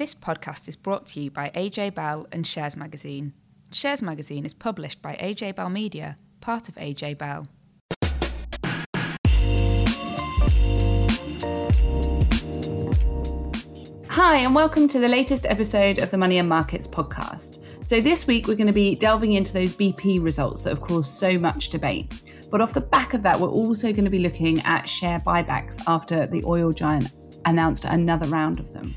This podcast is brought to you by AJ Bell and Shares Magazine. Shares Magazine is published by AJ Bell Media, part of AJ Bell. Hi, and welcome to the latest episode of the Money and Markets podcast. So, this week we're going to be delving into those BP results that have caused so much debate. But off the back of that, we're also going to be looking at share buybacks after the oil giant announced another round of them.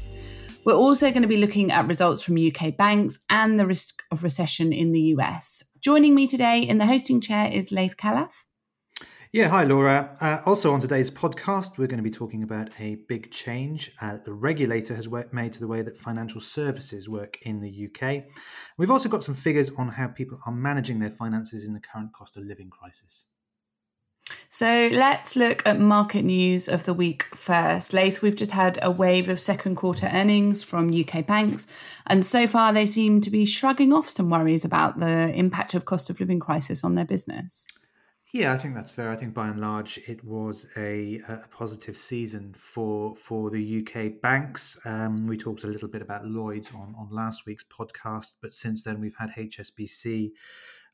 We're also going to be looking at results from UK banks and the risk of recession in the US. Joining me today in the hosting chair is Laith Khalaf. Yeah, hi Laura. Uh, also on today's podcast, we're going to be talking about a big change uh, the regulator has made to the way that financial services work in the UK. We've also got some figures on how people are managing their finances in the current cost of living crisis. So let's look at market news of the week first. Laith, we've just had a wave of second quarter earnings from UK banks, and so far they seem to be shrugging off some worries about the impact of cost of living crisis on their business. Yeah, I think that's fair. I think by and large it was a, a positive season for for the UK banks. Um, we talked a little bit about Lloyds on, on last week's podcast, but since then we've had HSBC,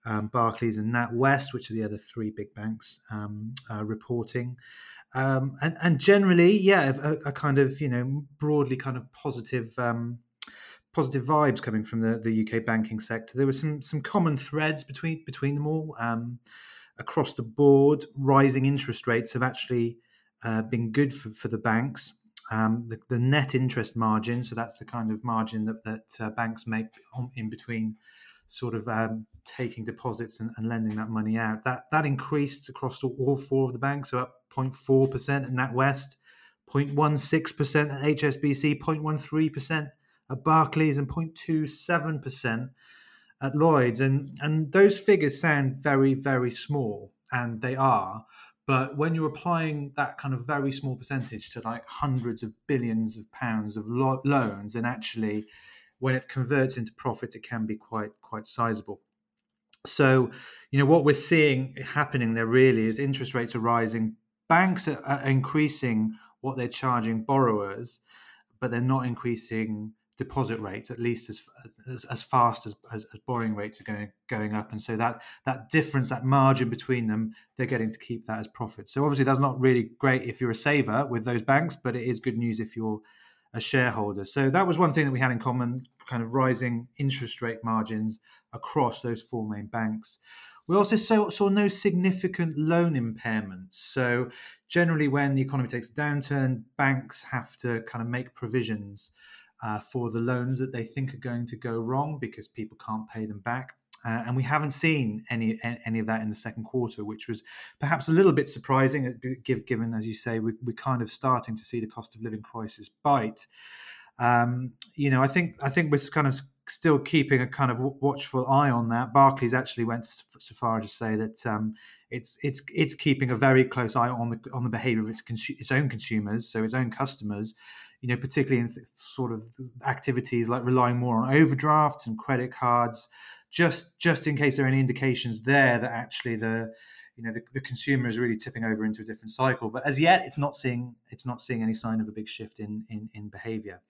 um, Barclays, and NatWest, which are the other three big banks, um, uh, reporting. Um, and, and generally, yeah, a, a, kind of you know broadly kind of positive um, positive vibes coming from the, the UK banking sector. There were some some common threads between between them all. Um, across the board, rising interest rates have actually uh, been good for, for the banks. Um, the, the, net interest margin, so that's the kind of margin that, that uh, banks make in between sort of um, taking deposits and, and, lending that money out. That that increased across all four of the banks, so up 0.4% at NatWest, 0.16% at HSBC, 0.13% at Barclays, and 0.27% at Lloyds, and and those figures sound very very small, and they are. But when you're applying that kind of very small percentage to like hundreds of billions of pounds of lo- loans, and actually, when it converts into profit, it can be quite quite sizable. So, you know, what we're seeing happening there really is interest rates are rising, banks are, are increasing what they're charging borrowers, but they're not increasing deposit rates at least as as, as fast as, as, as, borrowing rates are going going up and so that that difference that margin between them they're getting to keep that as profit so obviously that's not really great if you're a saver with those banks but it is good news if you're a shareholder so that was one thing that we had in common kind of rising interest rate margins across those four main banks we also saw, saw no significant loan impairments. So, generally, when the economy takes a downturn, banks have to kind of make provisions uh, for the loans that they think are going to go wrong because people can't pay them back. Uh, and we haven't seen any any of that in the second quarter, which was perhaps a little bit surprising, given, as you say, we, are kind of starting to see the cost of living crisis bite. Um, you know, I think I think we're kind of still keeping a kind of watchful eye on that. Barclays actually went so far as to say that um, it's it's it's keeping a very close eye on the on the behaviour of its consu- its own consumers, so its own customers, you know, particularly in sort of activities like relying more on overdrafts and credit cards, just just in case there are any indications there that actually the you know the, the consumer is really tipping over into a different cycle. But as yet, it's not seeing it's not seeing any sign of a big shift in in, in behaviour.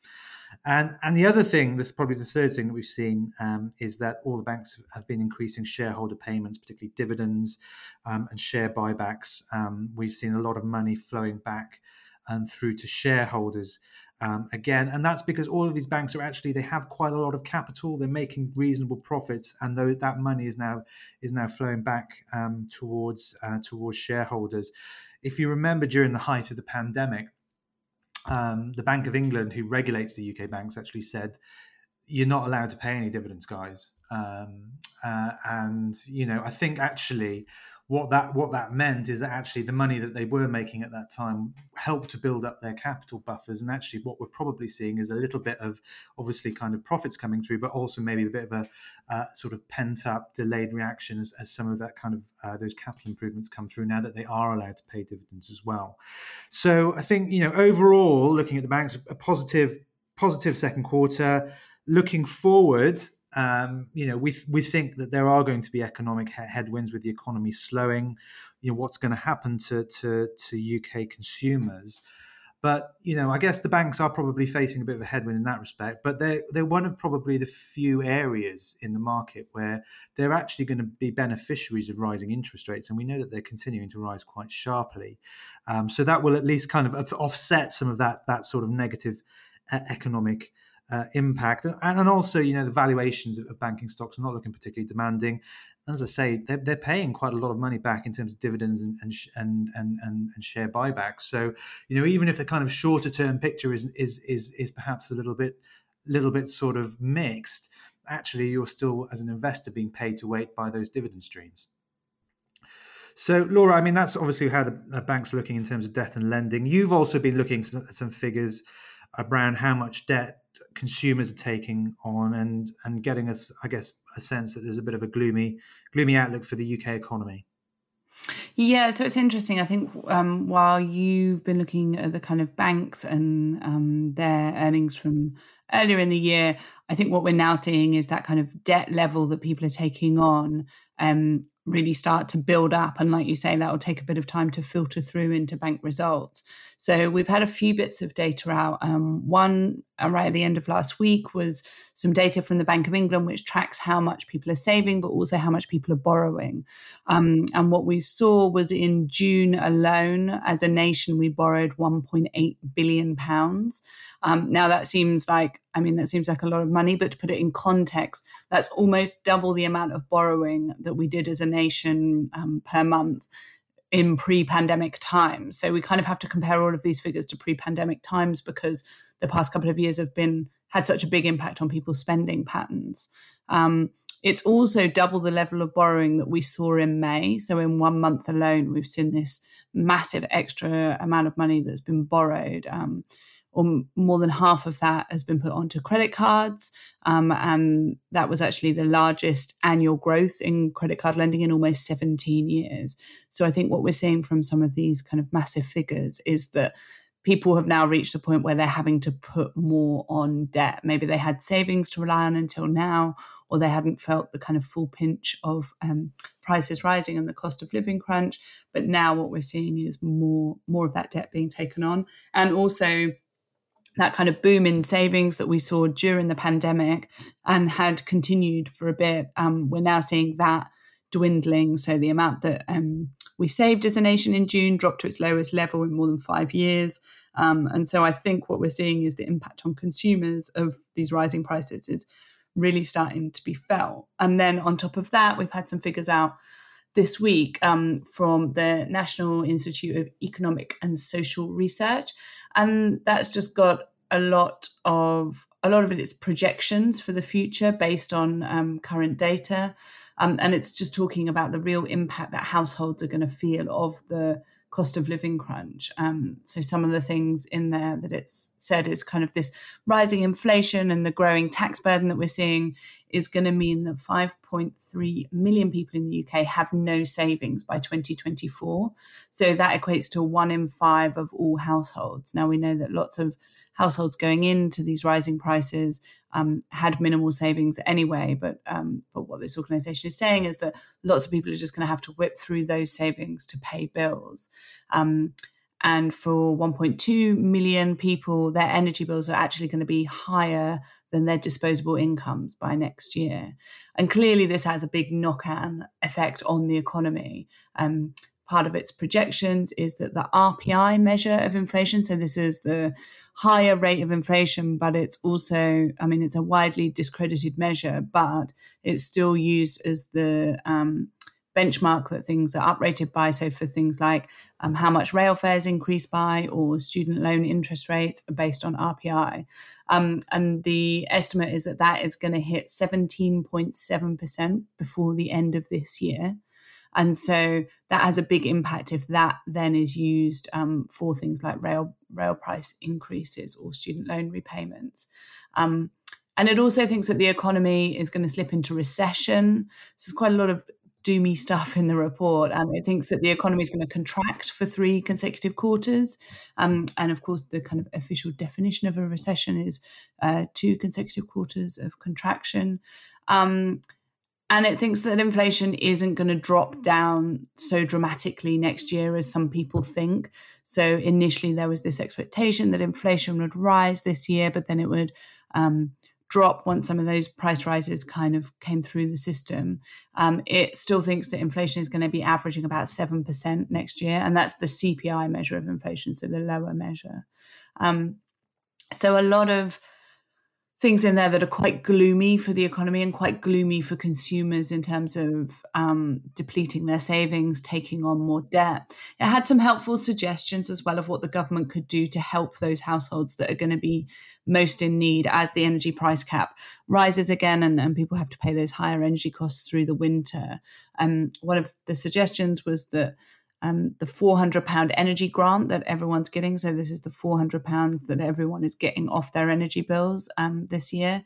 And and the other thing, that's probably the third thing that we've seen, um, is that all the banks have been increasing shareholder payments, particularly dividends um, and share buybacks. Um, we've seen a lot of money flowing back and through to shareholders um, again and that's because all of these banks are actually they have quite a lot of capital they're making reasonable profits and though that money is now is now flowing back um, towards uh, towards shareholders. If you remember during the height of the pandemic um, the bank of england who regulates the uk banks actually said you're not allowed to pay any dividends guys. Um, uh, and you know i think actually what that what that meant is that actually the money that they were making at that time helped to build up their capital buffers. And actually what we're probably seeing is a little bit of obviously kind of profits coming through but also maybe a bit of a uh, sort of pent up delayed reaction as, as some of that kind of uh, those capital improvements come through now that they are allowed to pay dividends as well. So i think you know overall looking at the banks a positive positive second quarter. Looking forward um, you know, we we think that there are going to be economic headwinds with the economy slowing. You know, what's going to happen to to to UK consumers? But you know, I guess the banks are probably facing a bit of a headwind in that respect. But they're they're one of probably the few areas in the market where they're actually going to be beneficiaries of rising interest rates, and we know that they're continuing to rise quite sharply. Um, so that will at least kind of offset some of that that sort of negative uh, economic. Uh, impact and, and also you know the valuations of, of banking stocks are not looking particularly demanding as I say, they're, they're paying quite a lot of money back in terms of dividends and and, and and and share buybacks. So you know, even if the kind of shorter term picture is is is is perhaps a little bit little bit sort of mixed, actually you're still as an investor being paid to wait by those dividend streams. So, Laura, I mean, that's obviously how the, the bank's are looking in terms of debt and lending. You've also been looking at some figures around how much debt consumers are taking on and and getting us, I guess, a sense that there's a bit of a gloomy gloomy outlook for the UK economy. Yeah, so it's interesting. I think um, while you've been looking at the kind of banks and um, their earnings from earlier in the year, I think what we're now seeing is that kind of debt level that people are taking on um, really start to build up. And like you say, that will take a bit of time to filter through into bank results. So we've had a few bits of data out. Um, one right at the end of last week was some data from the Bank of England, which tracks how much people are saving, but also how much people are borrowing. Um, and what we saw was in June alone, as a nation, we borrowed 1.8 billion pounds. Um, now that seems like, I mean, that seems like a lot of money, but to put it in context, that's almost double the amount of borrowing that we did as a nation um, per month in pre-pandemic times. So we kind of have to compare all of these figures to pre-pandemic times because the past couple of years have been had such a big impact on people's spending patterns. Um, it's also double the level of borrowing that we saw in May. So in one month alone, we've seen this massive extra amount of money that's been borrowed. Um, or more than half of that has been put onto credit cards. Um, and that was actually the largest annual growth in credit card lending in almost 17 years. So I think what we're seeing from some of these kind of massive figures is that people have now reached a point where they're having to put more on debt. Maybe they had savings to rely on until now, or they hadn't felt the kind of full pinch of um, prices rising and the cost of living crunch. But now what we're seeing is more more of that debt being taken on, and also that kind of boom in savings that we saw during the pandemic and had continued for a bit. Um, we're now seeing that dwindling. So the amount that um, we saved as a nation in June dropped to its lowest level in more than five years. Um, and so I think what we're seeing is the impact on consumers of these rising prices is really starting to be felt. And then on top of that, we've had some figures out this week um, from the National Institute of Economic and Social Research and that's just got a lot of a lot of it is projections for the future based on um, current data. Um, and it's just talking about the real impact that households are going to feel of the cost of living crunch. Um, so some of the things in there that it's said is kind of this rising inflation and the growing tax burden that we're seeing is going to mean that 5.3 million people in the UK have no savings by 2024. So that equates to one in five of all households. Now we know that lots of households going into these rising prices um, had minimal savings anyway. But um, but what this organisation is saying is that lots of people are just going to have to whip through those savings to pay bills. Um, and for 1.2 million people, their energy bills are actually going to be higher than their disposable incomes by next year. And clearly, this has a big knock on effect on the economy. Um, part of its projections is that the RPI measure of inflation, so this is the higher rate of inflation, but it's also, I mean, it's a widely discredited measure, but it's still used as the um, benchmark that things are uprated by. So for things like um, how much rail fares increase by or student loan interest rates are based on RPI. Um, and the estimate is that that is going to hit 17.7% before the end of this year. And so that has a big impact if that then is used um, for things like rail rail price increases or student loan repayments. Um, and it also thinks that the economy is going to slip into recession. So there's quite a lot of doomy stuff in the report. Um, it thinks that the economy is going to contract for three consecutive quarters. Um, and of course, the kind of official definition of a recession is uh, two consecutive quarters of contraction. Um, and it thinks that inflation isn't going to drop down so dramatically next year as some people think. So initially there was this expectation that inflation would rise this year, but then it would um, drop once some of those price rises kind of came through the system. Um, it still thinks that inflation is going to be averaging about 7% next year, and that's the CPI measure of inflation, so the lower measure. Um, so a lot of things in there that are quite gloomy for the economy and quite gloomy for consumers in terms of um, depleting their savings, taking on more debt. It had some helpful suggestions as well of what the government could do to help those households that are going to be most in need as the energy price cap rises again and, and people have to pay those higher energy costs through the winter. Um, one of the suggestions was that um, the 400 pound energy grant that everyone's getting. So this is the 400 pounds that everyone is getting off their energy bills um, this year.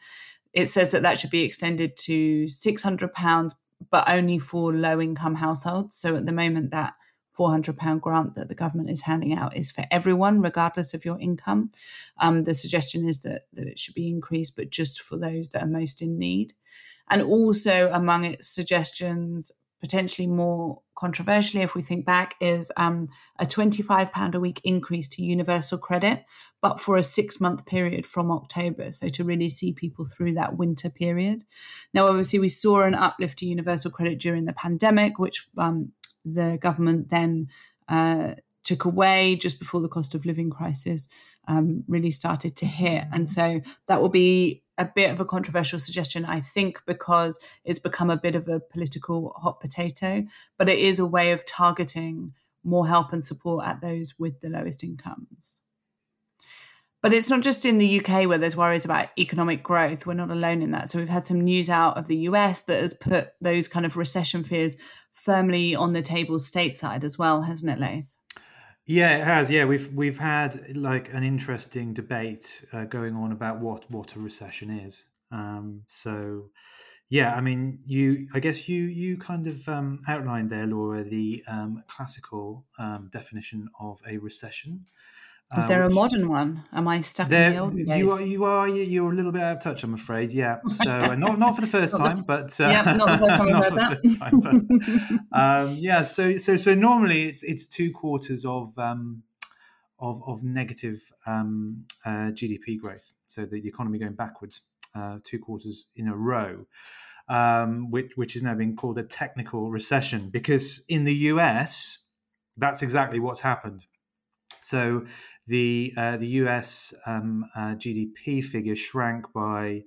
It says that that should be extended to 600 pounds, but only for low income households. So at the moment, that 400 pound grant that the government is handing out is for everyone, regardless of your income. Um, the suggestion is that that it should be increased, but just for those that are most in need. And also among its suggestions potentially more controversially, if we think back, is um, a £25 a week increase to universal credit, but for a six month period from October. So to really see people through that winter period. Now, obviously, we saw an uplift to universal credit during the pandemic, which um, the government then uh, took away just before the cost of living crisis um, really started to hit. And so that will be a bit of a controversial suggestion, I think, because it's become a bit of a political hot potato, but it is a way of targeting more help and support at those with the lowest incomes. But it's not just in the UK where there's worries about economic growth. We're not alone in that. So we've had some news out of the US that has put those kind of recession fears firmly on the table stateside as well, hasn't it, Laith? Yeah, it has. Yeah, we've we've had like an interesting debate uh, going on about what what a recession is. Um, so, yeah, I mean, you, I guess you you kind of um, outlined there, Laura, the um, classical um, definition of a recession. Is there a modern one? Am I stuck there, in the old days? You are, you are, you're a little bit out of touch, I'm afraid. Yeah. So uh, not not for the first time, but uh, yeah, not the first time I've heard that. Time, but, um, yeah. So so so normally it's it's two quarters of um, of of negative um, uh, GDP growth. So the, the economy going backwards, uh, two quarters in a row. Um, which, which is now being called a technical recession because in the US, that's exactly what's happened. So the uh, the US um, uh, GDP figure shrank by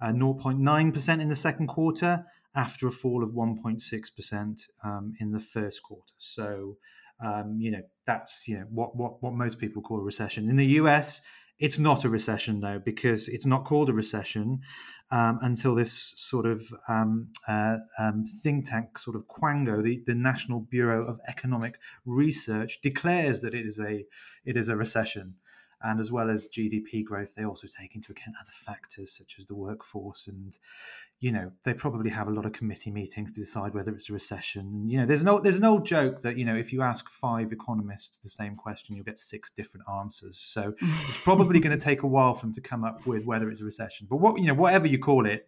uh, 0.9% in the second quarter after a fall of 1.6% um, in the first quarter. So, um, you know, that's you know what, what what most people call a recession. In the US, it's not a recession though, because it's not called a recession um, until this sort of um, uh, um, think tank, sort of Quango, the, the National Bureau of Economic Research, declares that it is a it is a recession and as well as GDP growth, they also take into account other factors such as the workforce, and you know they probably have a lot of committee meetings to decide whether it's a recession. And, You know, there's no there's an old joke that you know if you ask five economists the same question, you'll get six different answers. So it's probably going to take a while for them to come up with whether it's a recession. But what you know, whatever you call it,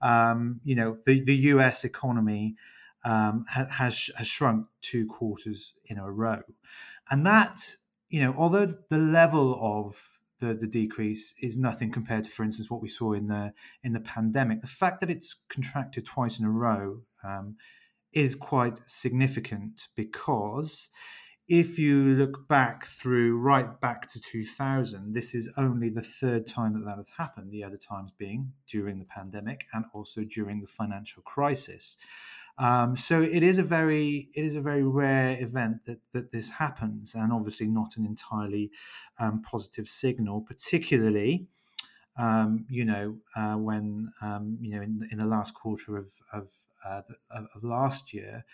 um, you know, the the U.S. economy. Um, has has shrunk two quarters in a row, and that you know, although the level of the, the decrease is nothing compared to, for instance, what we saw in the in the pandemic, the fact that it's contracted twice in a row um, is quite significant because if you look back through right back to 2000, this is only the third time that that has happened. The other times being during the pandemic and also during the financial crisis. Um, so it is a very it is a very rare event that that this happens, and obviously not an entirely um, positive signal, particularly. Um, you know, uh, when um, you know in, in the last quarter of of, uh, of last year,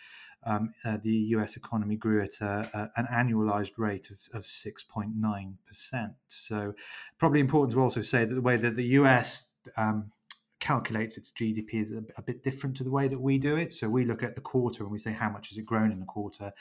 um, uh, the U.S. economy grew at a, a, an annualized rate of, of 6.9 percent. So, probably important to also say that the way that the U.S. Um, calculates its GDP is a, a, bit different to the way that we do it. So we look at the quarter and we say how much has it grown in the quarter.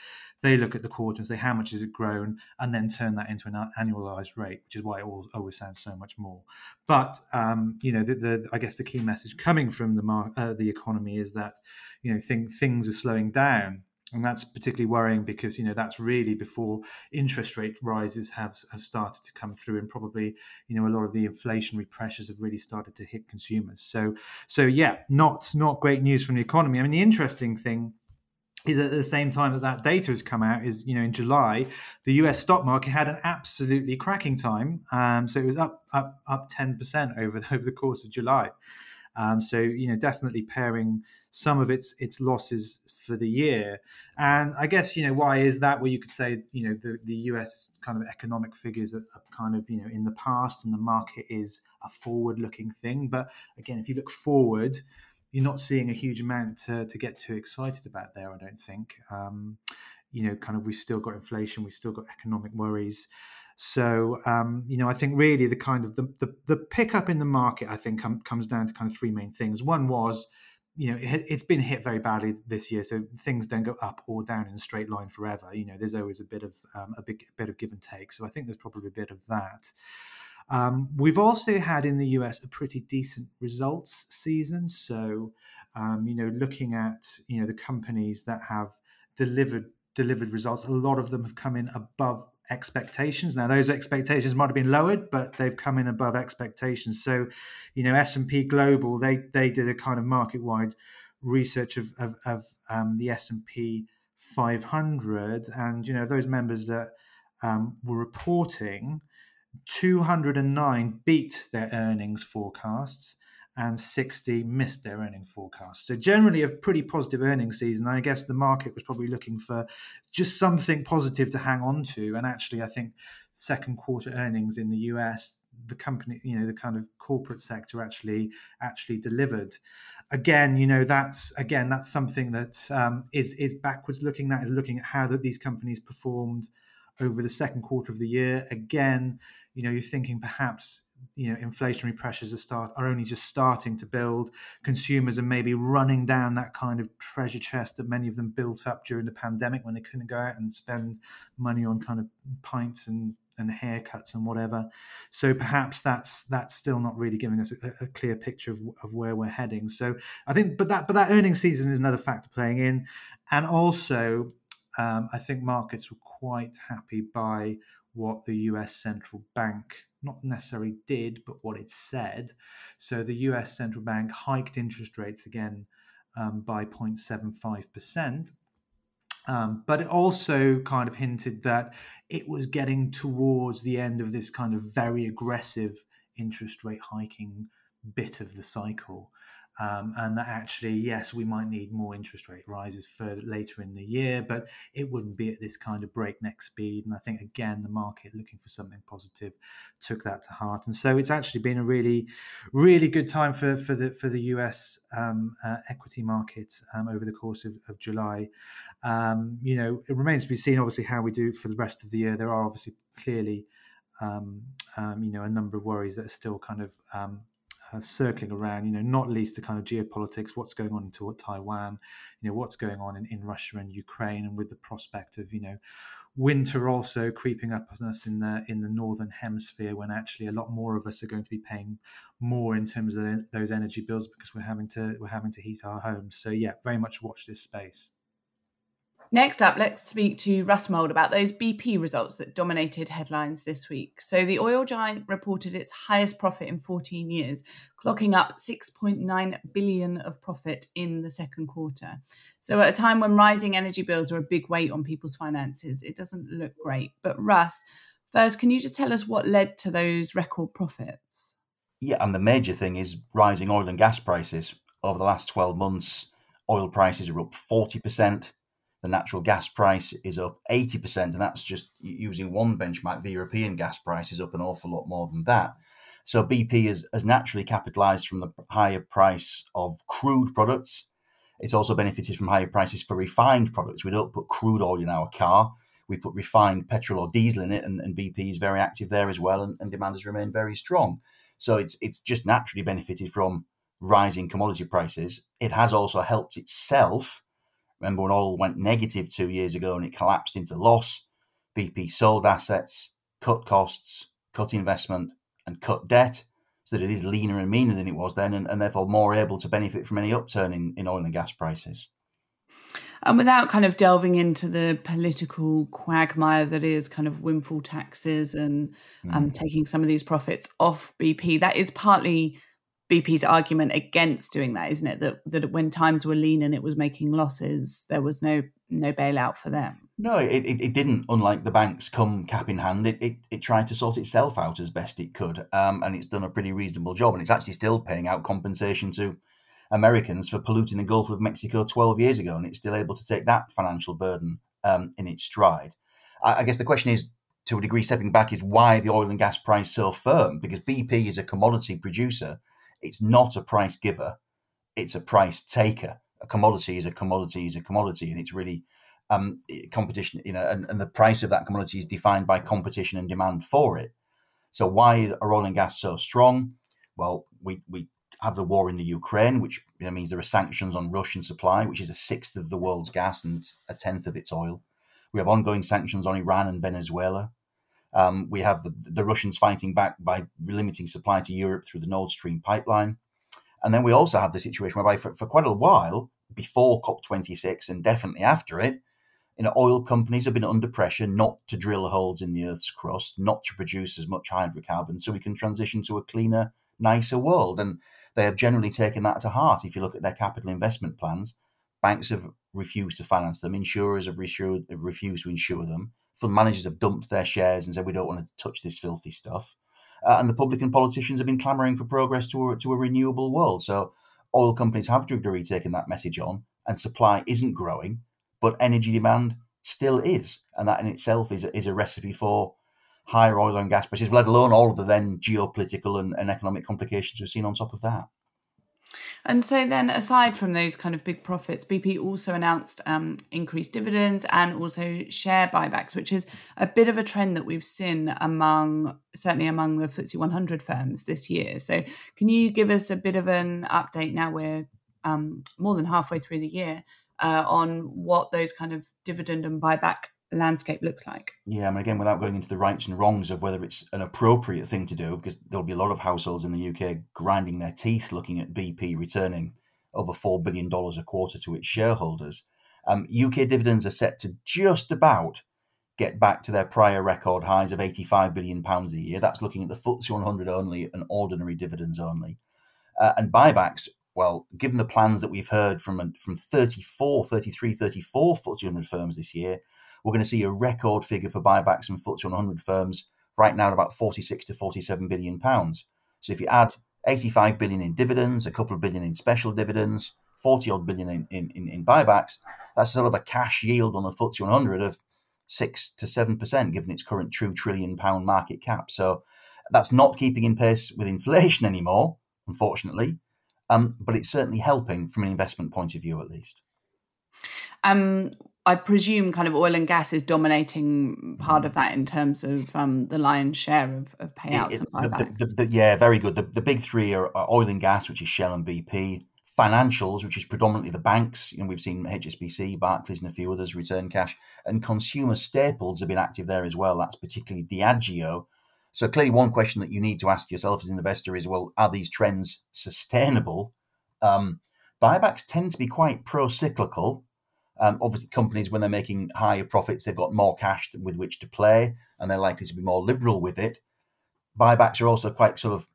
They look at the quarter and say how much has it grown, and then turn that into an annualized rate, which is why it always, sounds so much more. But um, you know, the, the, I guess the key message coming from the uh, the economy is that you know thing, things are slowing down and that's particularly worrying because you know that's really before interest rate rises have have started to come through and probably you know a lot of the inflationary pressures have really started to hit consumers. So so yeah not not great news from the economy. I mean the interesting thing is at the same time that that data has come out is you know in July the US stock market had an absolutely cracking time. Um, so it was up up up 10% over the, over the course of July um, so you know, definitely paring some of its its losses for the year. And I guess you know why is that? Well, you could say you know the the US kind of economic figures are, are kind of you know in the past, and the market is a forward looking thing. But again, if you look forward. You're not seeing a huge amount to, to get too excited about there, I don't think. Um, you know, kind of we've still got inflation, we've still got economic worries. So um, you know, I think really the kind of the, the, the pickup in the market, I think, com- comes down to kind of three main things. One was, you know, it, has been hit very badly this year, so things don't go up or down in a straight line forever. You know, there's always a bit of um, a big bit of give and take. So I think there's probably a bit of that. Um, we've also had in the US a pretty decent results season. So, um, you know, looking at you know the companies that have delivered delivered results, a lot of them have come in above expectations. Now, those expectations might have been lowered, but they've come in above expectations. So, you know, S and P Global they they did a kind of market wide research of of, of um, the S and P 500, and you know those members that um, were reporting 209 beat their earnings forecasts and 60 missed their earnings forecast. So generally a pretty positive earnings season. I guess the market was probably looking for just something positive to hang on to. And actually, I think second quarter earnings in the US, the company, you know, the kind of corporate sector actually actually delivered. Again, you know, that's again that's something that um, is is backwards looking. That is looking at how that these companies performed over the second quarter of the year. Again, you know, you're thinking perhaps you know inflationary pressures are start are only just starting to build. Consumers are maybe running down that kind of treasure chest that many of them built up during the pandemic when they couldn't go out and spend money on kind of pints and and haircuts and whatever. So perhaps that's that's still not really giving us a, a clear picture of, of where we're heading. So i think but that but that earnings season is another factor playing in. And also um, i think markets were quite happy by what the us central bank not necessarily did, but what it said. So the US central bank hiked interest rates again um, by 0.75%. Um, but it also kind of hinted that it was getting towards the end of this kind of very aggressive interest rate hiking bit of the cycle. Um, and that actually, yes, we might need more interest rate rises further later in the year, but it wouldn't be at this kind of breakneck speed. And I think again, the market looking for something positive took that to heart, and so it's actually been a really, really good time for for the for the US um, uh, equity market um, over the course of, of July. Um, you know, it remains to be seen, obviously, how we do for the rest of the year. There are obviously clearly, um, um, you know, a number of worries that are still kind of uh, circling around, you know, not least the kind of geopolitics, what's going on in Taiwan, you know, what's going on in, in Russia and Ukraine, and with the prospect of, you know, winter also creeping up on us in the in the northern hemisphere, when actually a lot more of us are going to be paying more in terms of those energy bills because we're having to we're having to heat our homes. So yeah, very much watch this space. Next up, let's speak to Russ Mould about those BP results that dominated headlines this week. So, the oil giant reported its highest profit in 14 years, clocking up 6.9 billion of profit in the second quarter. So, at a time when rising energy bills are a big weight on people's finances, it doesn't look great. But, Russ, first, can you just tell us what led to those record profits? Yeah, and the major thing is rising oil and gas prices. Over the last 12 months, oil prices are up 40% the natural gas price is up 80%, and that's just using one benchmark. The European gas price is up an awful lot more than that. So BP has, has naturally capitalized from the higher price of crude products. It's also benefited from higher prices for refined products. We don't put crude oil in our car. We put refined petrol or diesel in it, and, and BP is very active there as well, and, and demand has remained very strong. So it's it's just naturally benefited from rising commodity prices, it has also helped itself. Remember when oil went negative two years ago and it collapsed into loss? BP sold assets, cut costs, cut investment, and cut debt so that it is leaner and meaner than it was then, and, and therefore more able to benefit from any upturn in, in oil and gas prices. And without kind of delving into the political quagmire that is kind of windfall taxes and mm. um, taking some of these profits off BP, that is partly BP's argument against doing that, isn't it? That that when times were lean and it was making losses, there was no no bailout for them. No, it, it, it didn't. Unlike the banks, come cap in hand, it, it, it tried to sort itself out as best it could, um, and it's done a pretty reasonable job. And it's actually still paying out compensation to Americans for polluting the Gulf of Mexico 12 years ago, and it's still able to take that financial burden um, in its stride. I, I guess the question is, to a degree, stepping back, is why the oil and gas price so firm? Because BP is a commodity producer it's not a price giver, it's a price taker. A commodity is a commodity is a commodity, and it's really um, competition, you know, and, and the price of that commodity is defined by competition and demand for it. So why are oil and gas so strong? Well, we, we have the war in the Ukraine, which you know, means there are sanctions on Russian supply, which is a sixth of the world's gas and a tenth of its oil. We have ongoing sanctions on Iran and Venezuela. Um, we have the, the Russians fighting back by limiting supply to Europe through the Nord Stream pipeline. And then we also have the situation whereby for, for quite a while, before COP26 and definitely after it, you know, oil companies have been under pressure not to drill holes in the Earth's crust, not to produce as much hydrocarbons, so we can transition to a cleaner, nicer world. And they have generally taken that to heart. If you look at their capital investment plans, banks have refused to finance them, insurers have refused to insure them, fund managers have dumped their shares and said we don't want to touch this filthy stuff. Uh, and the public and politicians have been clamoring for progress to a, to a renewable world. So oil companies have to taken that message on, and supply isn't growing, but energy demand still is, and that in itself is a, is a recipe for higher oil and gas prices, let alone all of the then geopolitical and, and economic complications we've seen on top of that. And so, then aside from those kind of big profits, BP also announced um, increased dividends and also share buybacks, which is a bit of a trend that we've seen among certainly among the FTSE 100 firms this year. So, can you give us a bit of an update now? We're um, more than halfway through the year uh, on what those kind of dividend and buyback landscape looks like. Yeah, I mean, again, without going into the rights and wrongs of whether it's an appropriate thing to do, because there'll be a lot of households in the UK grinding their teeth looking at BP returning over $4 billion a quarter to its shareholders. Um, UK dividends are set to just about get back to their prior record highs of £85 billion a year. That's looking at the FTSE 100 only and ordinary dividends only. Uh, and buybacks, well, given the plans that we've heard from, from 34, 33, 34 FTSE 100 firms this year, we're going to see a record figure for buybacks from FTSE 100 firms right now at about 46 to 47 billion pounds. So if you add 85 billion in dividends, a couple of billion in special dividends, 40 odd billion in, in, in, buybacks, that's sort of a cash yield on the FTSE 100 of six to seven percent, given its current two trillion pound market cap. So that's not keeping in pace with inflation anymore, unfortunately, um, but it's certainly helping from an investment point of view, at least. Um, I presume kind of oil and gas is dominating part of that in terms of um, the lion's share of, of payouts it, and. The, the, the, yeah, very good. The, big three are, are, oil and gas, which is Shell and BP. Financials, which is predominantly the banks. You know, we've seen HSBC, Barclays, and a few others return cash. And consumer staples have been active there as well. That's particularly Diageo. So clearly, one question that you need to ask yourself as an investor is, well, are these trends sustainable? Um, buybacks tend to be quite pro-cyclical um, obviously, companies when they're making higher profits, they've got more cash with which to play, and they're likely to be more liberal with it. Buybacks are also quite sort of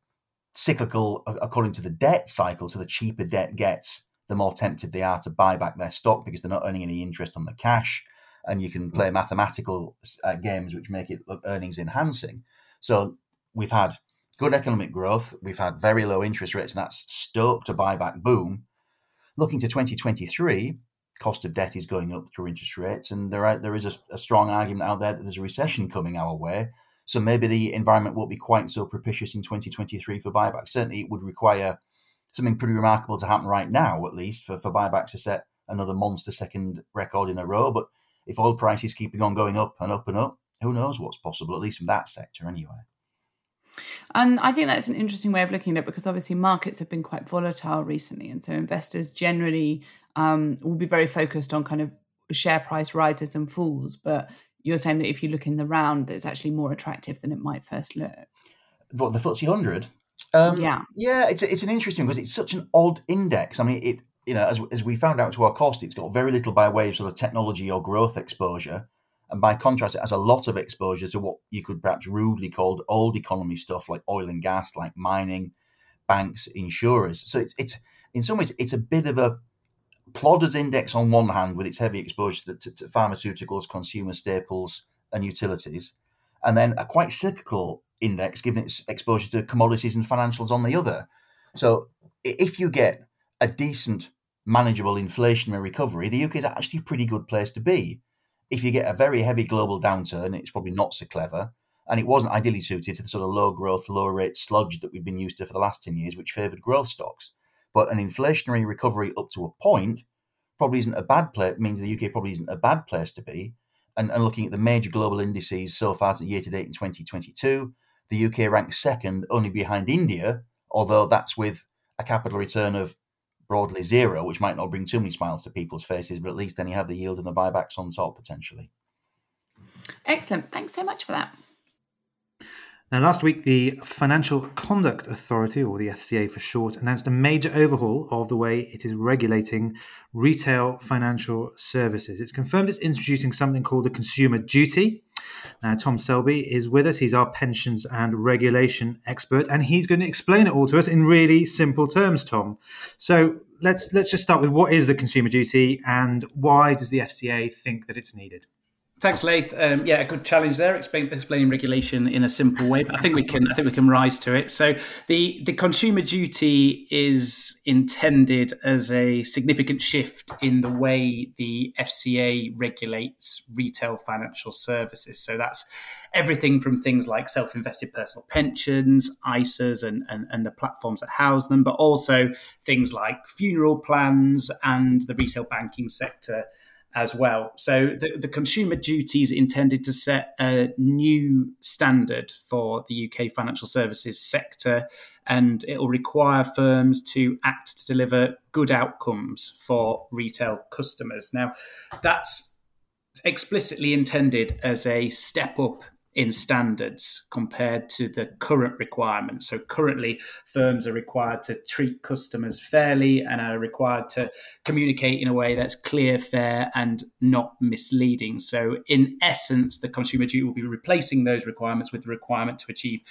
cyclical according to the debt cycle. So the cheaper debt gets, the more tempted they are to buy back their stock because they're not earning any interest on the cash, and you can play mathematical uh, games which make it look earnings enhancing. So we've had good economic growth, we've had very low interest rates, and that's stoked a buyback boom. Looking to 2023, cost of debt is going up through interest rates, and there are, there is a, a, strong argument out there that there's a recession coming our way. So maybe the environment won't be quite so propitious in 2023 for buybacks. Certainly, it would require something pretty remarkable to happen right now, at least, for, for buybacks to set another monster second record in a row. But if oil prices keeping on going up and up and up, who knows what's possible, at least from that sector anyway. And I think that's an interesting way of looking at it because obviously markets have been quite volatile recently. And so investors generally um, will be very focused on kind of share price rises and falls. But you're saying that if you look in the round, it's actually more attractive than it might first look. What, the FTSE 100? Um, yeah. Yeah, it's, it's an interesting because it's such an odd index. I mean, it you know, as, as we found out to our cost, it's got very little by way of sort of technology or growth exposure. And by contrast, it has a lot of exposure to what you could perhaps rudely call old economy stuff like oil and gas, like mining, banks, insurers. So it's it's in some ways it's a bit of a plodders index on one hand with its heavy exposure to, to, to pharmaceuticals, consumer staples, and utilities, and then a quite cyclical index given its exposure to commodities and financials on the other. So if you get a decent, manageable inflationary recovery, the UK is actually a pretty good place to be if you get a very heavy global downturn, it's probably not so clever. And it wasn't ideally suited to the sort of low growth, low rate sludge that we've been used to for the last 10 years, which favoured growth stocks. But an inflationary recovery up to a point probably isn't a bad place, means the UK probably isn't a bad place to be. And, and looking at the major global indices so far to year to date in 2022, the UK ranks second only behind India, although that's with a capital return of broadly zero, which might not bring too many smiles to people's faces, but at least then you have the yield and the buybacks on top potentially. Excellent. Thanks so much for that. Now, last week, the Financial Conduct Authority, or the FCA for short, announced a major overhaul of the way it is regulating retail financial services. It's confirmed it's introducing something called the Consumer Duty. Now, Tom Selby is with us. He's our pensions and regulation expert, and he's going to explain it all to us in really simple terms, Tom. So let's let's just start with what is the Consumer Duty and why does the FCA think that it's needed? Thanks, Laith. Um, yeah, a good challenge there. Explain, explaining regulation in a simple way. But I think we can. I think we can rise to it. So the the consumer duty is intended as a significant shift in the way the FCA regulates retail financial services. So that's everything from things like self-invested personal pensions, ISAs, and, and, and the platforms that house them, but also things like funeral plans and the retail banking sector as well. So the, the consumer duty is intended to set a new standard for the UK financial services sector, and it will require firms to act to deliver good outcomes for retail customers. Now, that's explicitly intended as a step up in standards compared to the current requirements. So currently, firms are required to treat customers fairly and are required to communicate in a way that's clear, fair, and not misleading. So, in essence, the consumer duty will be replacing those requirements with the requirement to achieve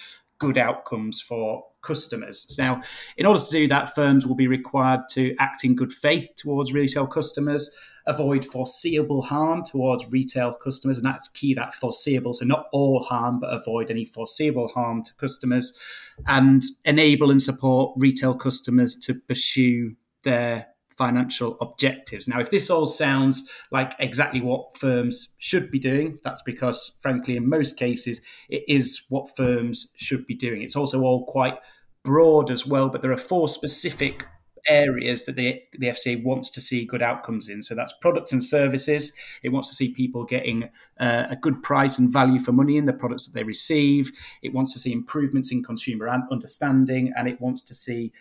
good outcomes for customers. Now, in order to do that, firms will be required to act in good faith towards retail customers avoid foreseeable harm towards retail customers. And that's key, that foreseeable. So, not all harm, but avoid any foreseeable harm to customers and enable and support retail customers to pursue their financial objectives. Now, if this all sounds like exactly what firms should be doing, that's because, frankly, in most cases, it is what firms should be doing. It's also all quite broad as well, but there are four specific areas that the, the FCA wants to see good outcomes in. So that's products and services. It wants to see people getting uh, a good price and value for money in the products that they receive. It wants to see improvements in consumer understanding, and it wants to see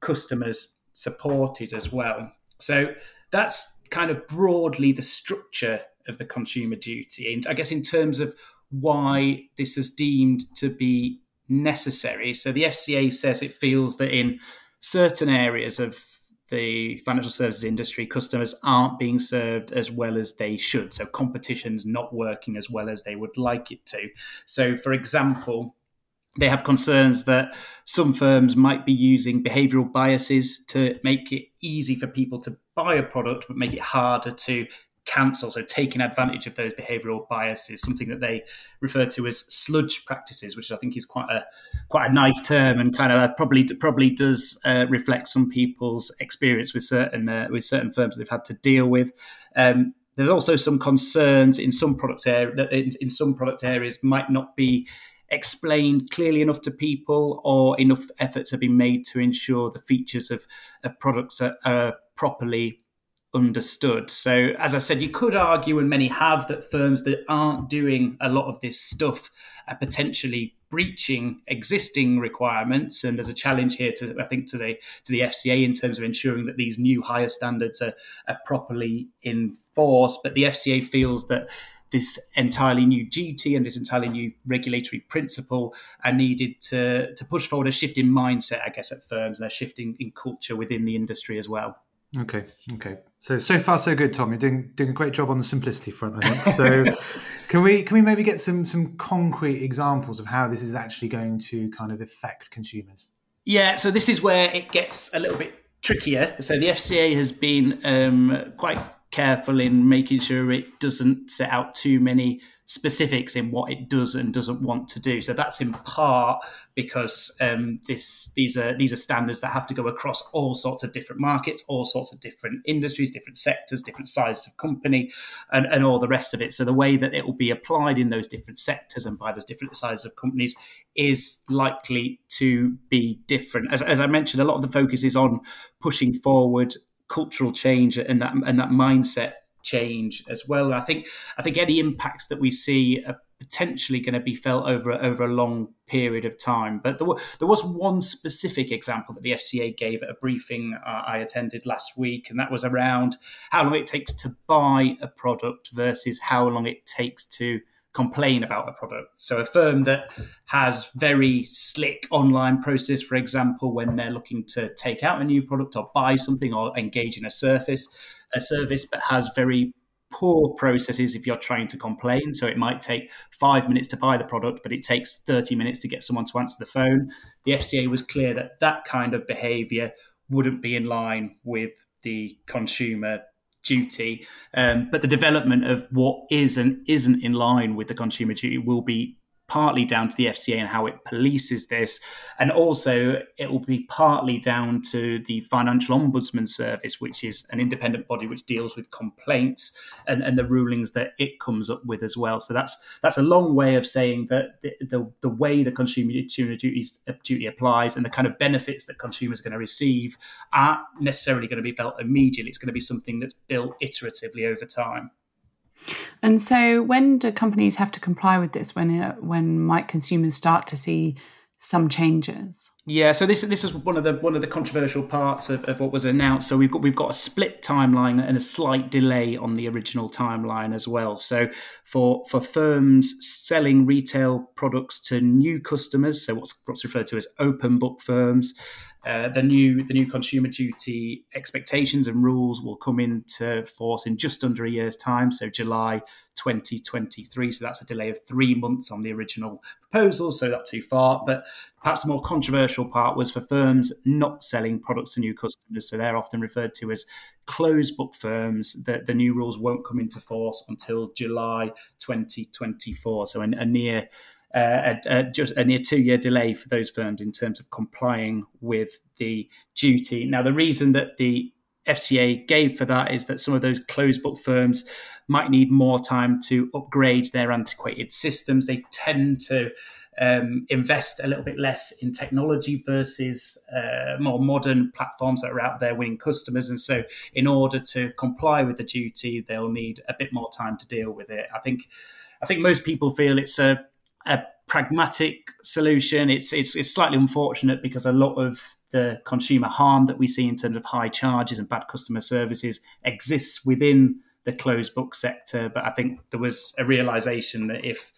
customers supported as well. So that's kind of broadly the structure of the consumer duty. And I guess in terms of why this is deemed to be necessary. So the FCA says it feels that in certain areas of the financial services industry, customers aren't being served as well as they should. So competition's not working as well as they would like it to. So, for example, they have concerns that some firms might be using behavioral biases to make it easy for people to buy a product, but make it harder to cancel. So taking advantage of those behavioural biases, something that they refer to as sludge practices, which I think is quite a quite a nice term and kind of probably probably does uh, reflect some people's experience with certain uh, with certain firms they've had to deal with. Um, there's also some concerns in some product area in, in some product areas might not be explained clearly enough to people or enough efforts have been made to ensure the features of, of products are, are properly understood. So, as I said, you could argue, and many have, that firms that aren't doing a lot of this stuff are potentially breaching existing requirements. And there's a challenge here to, I think, to the to the FCA in terms of ensuring that these new higher standards are, are properly enforced. But the FCA feels that this entirely new duty and this entirely new regulatory principle are needed to, to push forward a shift in mindset, I guess, at firms and a shifting in culture within the industry as well. Okay, okay. So so far so good, Tom. You're doing doing a great job on the simplicity front, I think. So can we can we maybe get some some concrete examples of how this is actually going to kind of affect consumers? Yeah, so this is where it gets a little bit trickier. So the FCA has been um, quite careful in making sure it doesn't set out too many specifics in what it does and doesn't want to do. So that's in part because um, this these are these are standards that have to go across all sorts of different markets, all sorts of different industries, different sectors, different sizes of company, and, and all the rest of it. So the way that it will be applied in those different sectors and by those different sizes of companies is likely to be different. As, as I mentioned, a lot of the focus is on pushing forward cultural change and that and that mindset change as well. I think I think any impacts that we see are potentially going to be felt over over a long period of time. But there, were, there was one specific example that the FCA gave at a briefing uh, I attended last week, and that was around how long it takes to buy a product versus how long it takes to complain about a product. So a firm that has very slick online process, for example, when they're looking to take out a new product or buy something or engage in a service, a service, but has very poor processes if you're trying to complain. So it might take five minutes to buy the product, but it takes 30 minutes to get someone to answer the phone. The FCA was clear that that kind of behavior wouldn't be in line with the consumer duty. Um, but the development of what is and isn't in line with the consumer duty will be partly down to the FCA and how it polices this. And also, it will be partly down to the Financial Ombudsman Service, which is an independent body which deals with complaints and, and the rulings that it comes up with as well. So that's that's a long way of saying that the, the, the way the consumer duty, uh, duty applies and the kind of benefits that consumers are going to receive aren't necessarily going to be felt immediately. It's going to be something that's built iteratively over time. And so, when do companies have to comply with this? When uh, when might consumers start to see some changes? Yeah, so this this is one of the one of the controversial parts of, of what was announced. So we've got we've got a split timeline and a slight delay on the original timeline as well. So for for firms selling retail products to new customers, so what's what's referred to as open book firms, uh, the new the new consumer duty expectations and rules will come into force in just under a year's time, so July 2023. So that's a delay of three months on the original proposal, so not too far. But perhaps the more controversial part was for firms not selling products to new customers. So they're often referred to as closed book firms. That the new rules won't come into force until July 2024. So a, a near a, a, just a near two year delay for those firms in terms of complying with the duty. Now, the reason that the FCA gave for that is that some of those closed book firms might need more time to upgrade their antiquated systems. They tend to um, invest a little bit less in technology versus uh, more modern platforms that are out there winning customers. And so, in order to comply with the duty, they'll need a bit more time to deal with it. I think, I think most people feel it's a a pragmatic solution. It's, it's it's slightly unfortunate because a lot of the consumer harm that we see in terms of high charges and bad customer services exists within the closed book sector. But I think there was a realization that if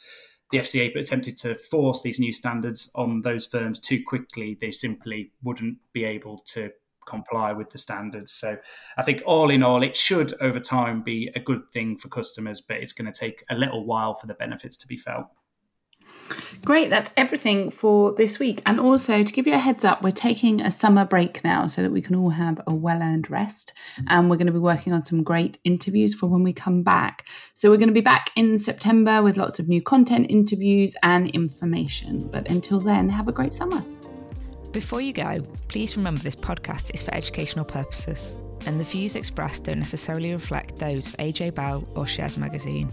the FCA attempted to force these new standards on those firms too quickly, they simply wouldn't be able to comply with the standards. So I think all in all, it should over time be a good thing for customers, but it's going to take a little while for the benefits to be felt. Great, that's everything for this week. And also, to give you a heads up, we're taking a summer break now so that we can all have a well earned rest. And we're going to be working on some great interviews for when we come back. So, we're going to be back in September with lots of new content, interviews, and information. But until then, have a great summer. Before you go, please remember this podcast is for educational purposes, and the views expressed don't necessarily reflect those of AJ Bell or Shares Magazine.